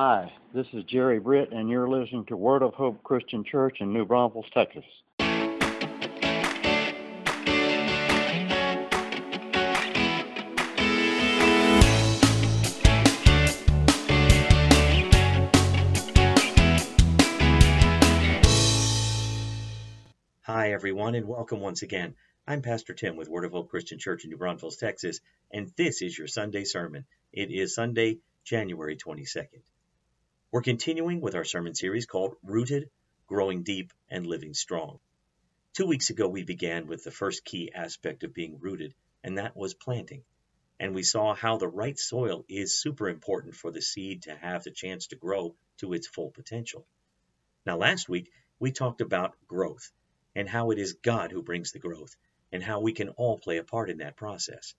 Hi, this is Jerry Britt, and you're listening to Word of Hope Christian Church in New Braunfels, Texas. Hi, everyone, and welcome once again. I'm Pastor Tim with Word of Hope Christian Church in New Braunfels, Texas, and this is your Sunday sermon. It is Sunday, January 22nd. We're continuing with our sermon series called Rooted, Growing Deep, and Living Strong. Two weeks ago, we began with the first key aspect of being rooted, and that was planting. And we saw how the right soil is super important for the seed to have the chance to grow to its full potential. Now, last week, we talked about growth and how it is God who brings the growth and how we can all play a part in that process.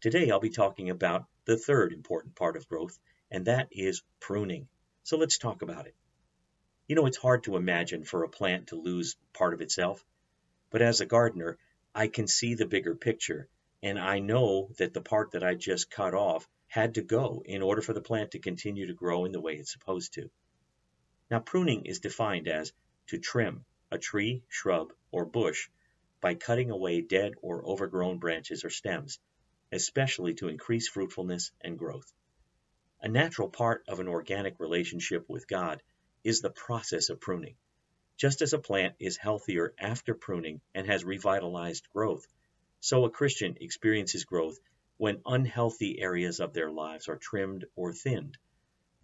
Today, I'll be talking about the third important part of growth, and that is pruning. So let's talk about it. You know, it's hard to imagine for a plant to lose part of itself, but as a gardener, I can see the bigger picture, and I know that the part that I just cut off had to go in order for the plant to continue to grow in the way it's supposed to. Now, pruning is defined as to trim a tree, shrub, or bush by cutting away dead or overgrown branches or stems, especially to increase fruitfulness and growth. A natural part of an organic relationship with God is the process of pruning. Just as a plant is healthier after pruning and has revitalized growth, so a Christian experiences growth when unhealthy areas of their lives are trimmed or thinned.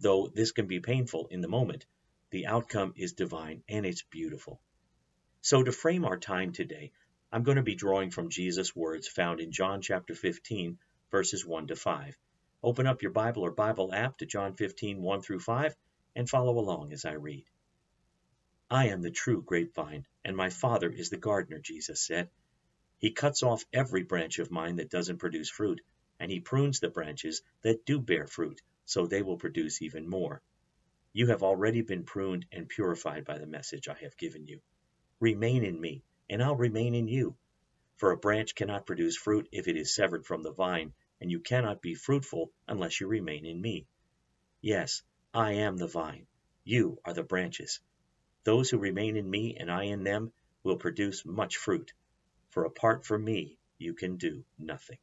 Though this can be painful in the moment, the outcome is divine and it's beautiful. So, to frame our time today, I'm going to be drawing from Jesus' words found in John chapter 15, verses 1 to 5. Open up your Bible or Bible app to John 15, 1 through 5, and follow along as I read. I am the true grapevine, and my Father is the gardener, Jesus said. He cuts off every branch of mine that doesn't produce fruit, and he prunes the branches that do bear fruit, so they will produce even more. You have already been pruned and purified by the message I have given you. Remain in me, and I'll remain in you. For a branch cannot produce fruit if it is severed from the vine, and you cannot be fruitful unless you remain in me. Yes, I am the vine, you are the branches. Those who remain in me and I in them will produce much fruit, for apart from me you can do nothing.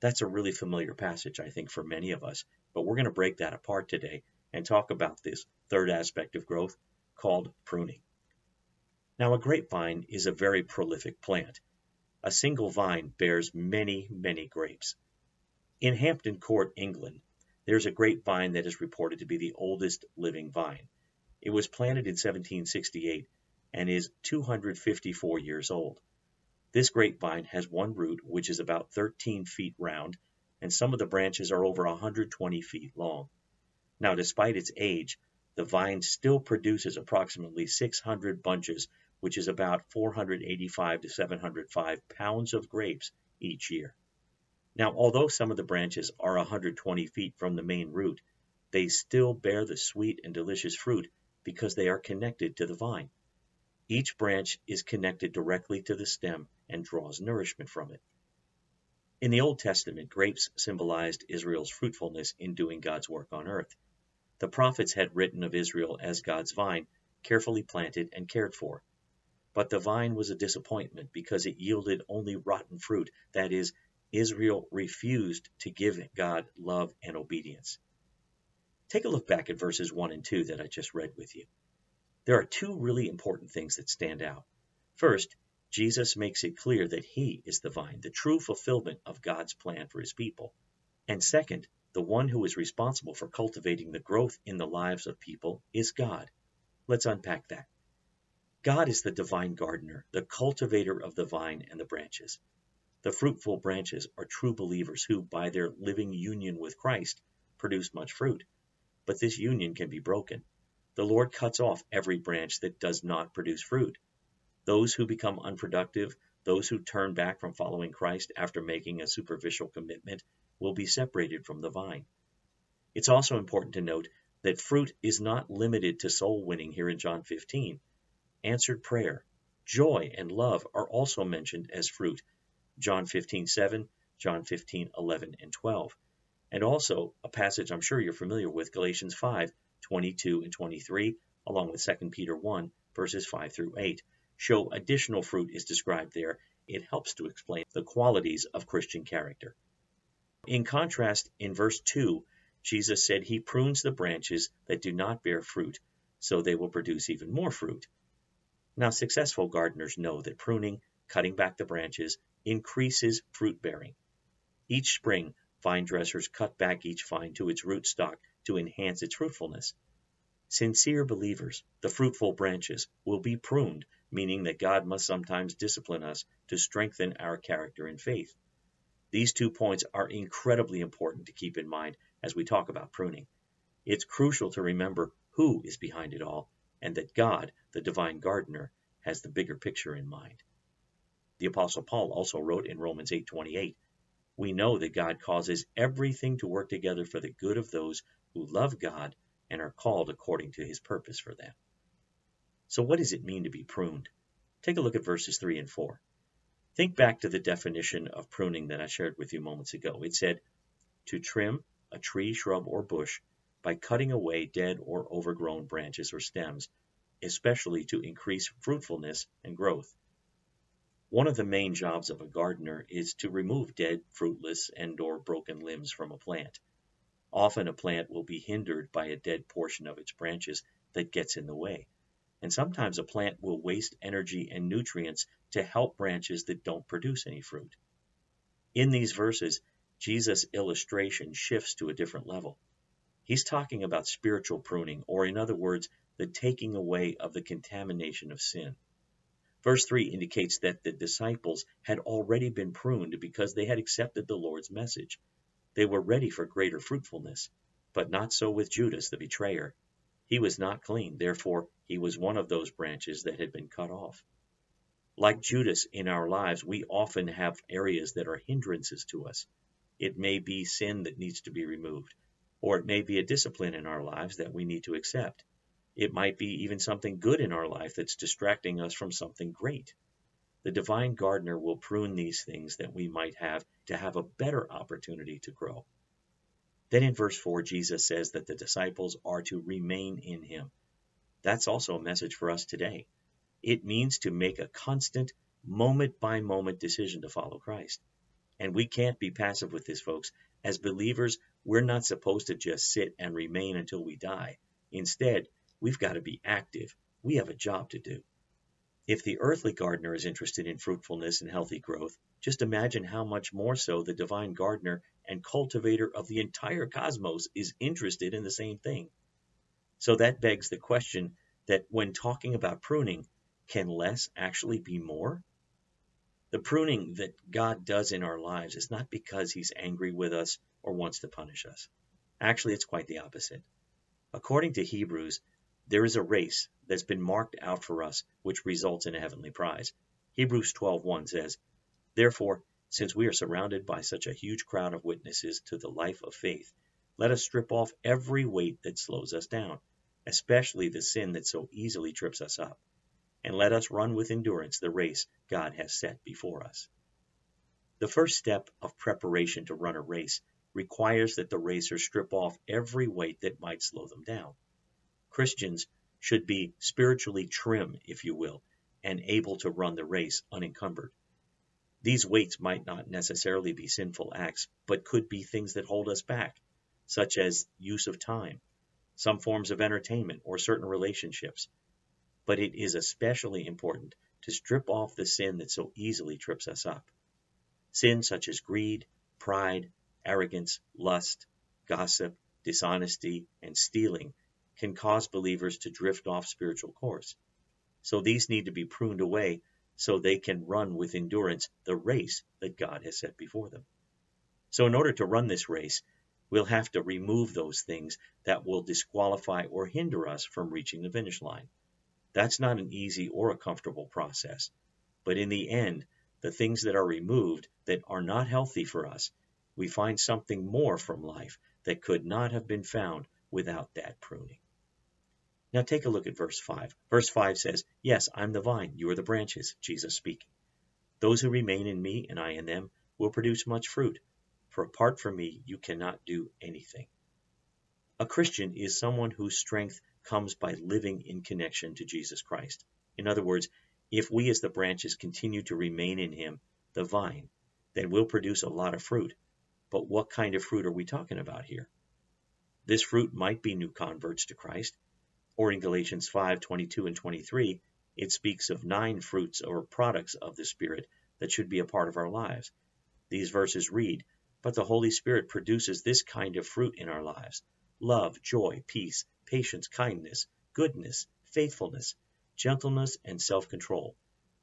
That's a really familiar passage, I think, for many of us, but we're going to break that apart today and talk about this third aspect of growth called pruning. Now, a grapevine is a very prolific plant. A single vine bears many, many grapes. In Hampton Court, England, there is a grapevine that is reported to be the oldest living vine. It was planted in 1768 and is 254 years old. This grapevine has one root which is about 13 feet round, and some of the branches are over 120 feet long. Now, despite its age, the vine still produces approximately 600 bunches, which is about 485 to 705 pounds of grapes each year. Now, although some of the branches are 120 feet from the main root, they still bear the sweet and delicious fruit because they are connected to the vine. Each branch is connected directly to the stem and draws nourishment from it. In the Old Testament, grapes symbolized Israel's fruitfulness in doing God's work on earth. The prophets had written of Israel as God's vine, carefully planted and cared for. But the vine was a disappointment because it yielded only rotten fruit, that is, Israel refused to give God love and obedience. Take a look back at verses 1 and 2 that I just read with you. There are two really important things that stand out. First, Jesus makes it clear that He is the vine, the true fulfillment of God's plan for His people. And second, the one who is responsible for cultivating the growth in the lives of people is God. Let's unpack that. God is the divine gardener, the cultivator of the vine and the branches. The fruitful branches are true believers who, by their living union with Christ, produce much fruit. But this union can be broken. The Lord cuts off every branch that does not produce fruit. Those who become unproductive, those who turn back from following Christ after making a superficial commitment, will be separated from the vine. It's also important to note that fruit is not limited to soul winning here in John 15. Answered prayer, joy, and love are also mentioned as fruit John 15:7, John 15:11 and 12. and also a passage I'm sure you're familiar with, Galatians 5 22 and 23, along with 2 Peter 1 verses 5 through 8, show additional fruit is described there. It helps to explain the qualities of Christian character. In contrast, in verse 2, Jesus said he prunes the branches that do not bear fruit, so they will produce even more fruit. Now, successful gardeners know that pruning, cutting back the branches, increases fruit bearing. Each spring, vine dressers cut back each vine to its rootstock to enhance its fruitfulness. Sincere believers, the fruitful branches, will be pruned, meaning that God must sometimes discipline us to strengthen our character and faith. These two points are incredibly important to keep in mind as we talk about pruning. It's crucial to remember who is behind it all and that God, the divine gardener, has the bigger picture in mind. The apostle Paul also wrote in Romans 8:28, "We know that God causes everything to work together for the good of those who love God and are called according to his purpose for them. So, what does it mean to be pruned? Take a look at verses 3 and 4. Think back to the definition of pruning that I shared with you moments ago. It said, to trim a tree, shrub, or bush by cutting away dead or overgrown branches or stems, especially to increase fruitfulness and growth. One of the main jobs of a gardener is to remove dead, fruitless, and or broken limbs from a plant. Often a plant will be hindered by a dead portion of its branches that gets in the way. And sometimes a plant will waste energy and nutrients to help branches that don't produce any fruit. In these verses, Jesus' illustration shifts to a different level. He's talking about spiritual pruning, or in other words, the taking away of the contamination of sin. Verse 3 indicates that the disciples had already been pruned because they had accepted the Lord's message. They were ready for greater fruitfulness, but not so with Judas the betrayer. He was not clean, therefore he was one of those branches that had been cut off. Like Judas in our lives, we often have areas that are hindrances to us. It may be sin that needs to be removed, or it may be a discipline in our lives that we need to accept. It might be even something good in our life that's distracting us from something great. The divine gardener will prune these things that we might have to have a better opportunity to grow. Then in verse 4, Jesus says that the disciples are to remain in him. That's also a message for us today. It means to make a constant, moment by moment decision to follow Christ. And we can't be passive with this, folks. As believers, we're not supposed to just sit and remain until we die. Instead, we've got to be active. We have a job to do. If the earthly gardener is interested in fruitfulness and healthy growth, just imagine how much more so the divine gardener and cultivator of the entire cosmos is interested in the same thing. So that begs the question that when talking about pruning, can less actually be more? The pruning that God does in our lives is not because he's angry with us or wants to punish us. Actually, it's quite the opposite. According to Hebrews, there is a race that's been marked out for us, which results in a heavenly prize. Hebrews 12:1 says, Therefore, since we are surrounded by such a huge crowd of witnesses to the life of faith, let us strip off every weight that slows us down, especially the sin that so easily trips us up, and let us run with endurance the race God has set before us. The first step of preparation to run a race requires that the racer strip off every weight that might slow them down. Christians should be spiritually trim, if you will, and able to run the race unencumbered. These weights might not necessarily be sinful acts, but could be things that hold us back, such as use of time, some forms of entertainment, or certain relationships. But it is especially important to strip off the sin that so easily trips us up. Sin such as greed, pride, arrogance, lust, gossip, dishonesty, and stealing can cause believers to drift off spiritual course. So these need to be pruned away so they can run with endurance the race that God has set before them. So, in order to run this race, we'll have to remove those things that will disqualify or hinder us from reaching the finish line. That's not an easy or a comfortable process, but in the end, the things that are removed that are not healthy for us, we find something more from life that could not have been found without that pruning. Now take a look at verse 5. Verse 5 says, Yes, I'm the vine, you are the branches, Jesus speaking. Those who remain in me and I in them will produce much fruit, for apart from me you cannot do anything. A Christian is someone whose strength comes by living in connection to Jesus Christ. In other words, if we as the branches continue to remain in Him, the vine, then we'll produce a lot of fruit. But what kind of fruit are we talking about here? This fruit might be new converts to Christ, or in Galatians 5 22 and 23, it speaks of nine fruits or products of the Spirit that should be a part of our lives. These verses read, But the Holy Spirit produces this kind of fruit in our lives love, joy, peace, patience, kindness, goodness, faithfulness, gentleness, and self control.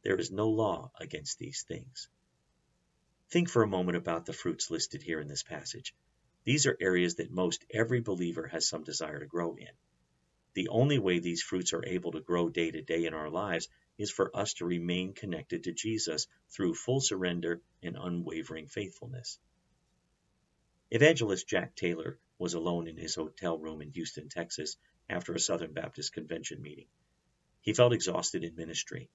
There is no law against these things. Think for a moment about the fruits listed here in this passage. These are areas that most every believer has some desire to grow in. The only way these fruits are able to grow day to day in our lives is for us to remain connected to Jesus through full surrender and unwavering faithfulness. Evangelist Jack Taylor was alone in his hotel room in Houston, Texas, after a Southern Baptist convention meeting. He felt exhausted in ministry.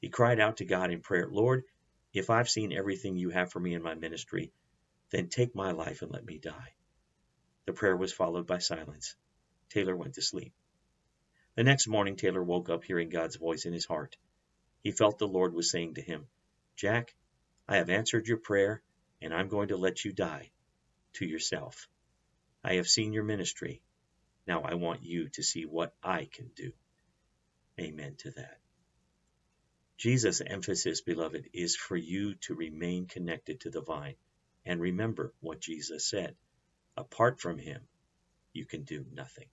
He cried out to God in prayer, Lord, if I've seen everything you have for me in my ministry, then take my life and let me die. The prayer was followed by silence. Taylor went to sleep. The next morning, Taylor woke up hearing God's voice in his heart. He felt the Lord was saying to him, Jack, I have answered your prayer, and I'm going to let you die to yourself. I have seen your ministry. Now I want you to see what I can do. Amen to that. Jesus' emphasis, beloved, is for you to remain connected to the vine. And remember what Jesus said apart from him, you can do nothing.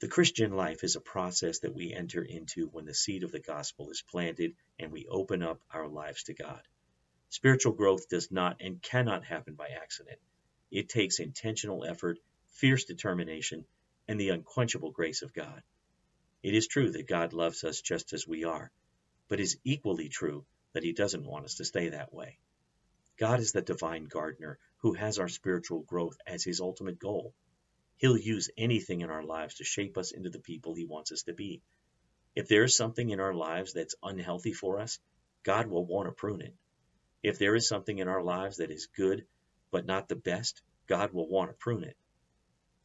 The Christian life is a process that we enter into when the seed of the gospel is planted and we open up our lives to God. Spiritual growth does not and cannot happen by accident. It takes intentional effort, fierce determination, and the unquenchable grace of God. It is true that God loves us just as we are, but it is equally true that He doesn't want us to stay that way. God is the divine gardener who has our spiritual growth as His ultimate goal. He'll use anything in our lives to shape us into the people He wants us to be. If there is something in our lives that's unhealthy for us, God will want to prune it. If there is something in our lives that is good, but not the best, God will want to prune it.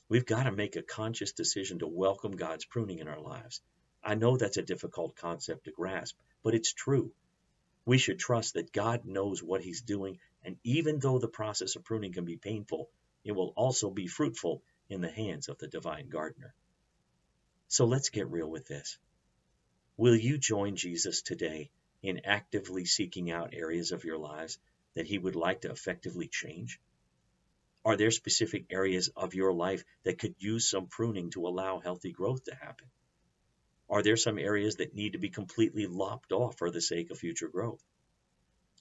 We've got to make a conscious decision to welcome God's pruning in our lives. I know that's a difficult concept to grasp, but it's true. We should trust that God knows what He's doing, and even though the process of pruning can be painful, it will also be fruitful in the hands of the divine gardener. So let's get real with this. Will you join Jesus today in actively seeking out areas of your lives that he would like to effectively change? Are there specific areas of your life that could use some pruning to allow healthy growth to happen? Are there some areas that need to be completely lopped off for the sake of future growth?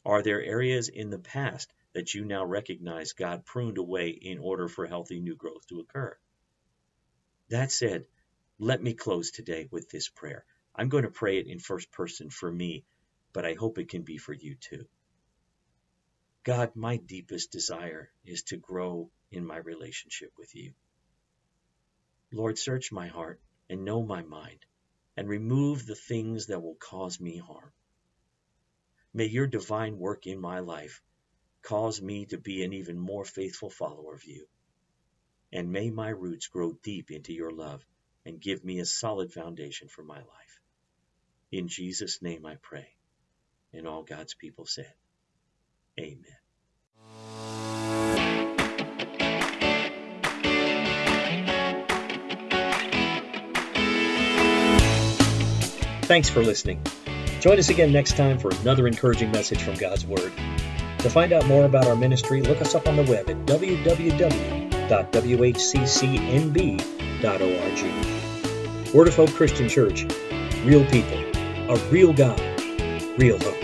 Are there areas in the past that you now recognize God pruned away in order for healthy new growth to occur. That said, let me close today with this prayer. I'm going to pray it in first person for me, but I hope it can be for you too. God, my deepest desire is to grow in my relationship with you. Lord, search my heart and know my mind, and remove the things that will cause me harm. May your divine work in my life Cause me to be an even more faithful follower of you. And may my roots grow deep into your love and give me a solid foundation for my life. In Jesus' name I pray. And all God's people said, Amen. Thanks for listening. Join us again next time for another encouraging message from God's Word. To find out more about our ministry, look us up on the web at www.whccnb.org. Word of Hope Christian Church, real people, a real God, real hope.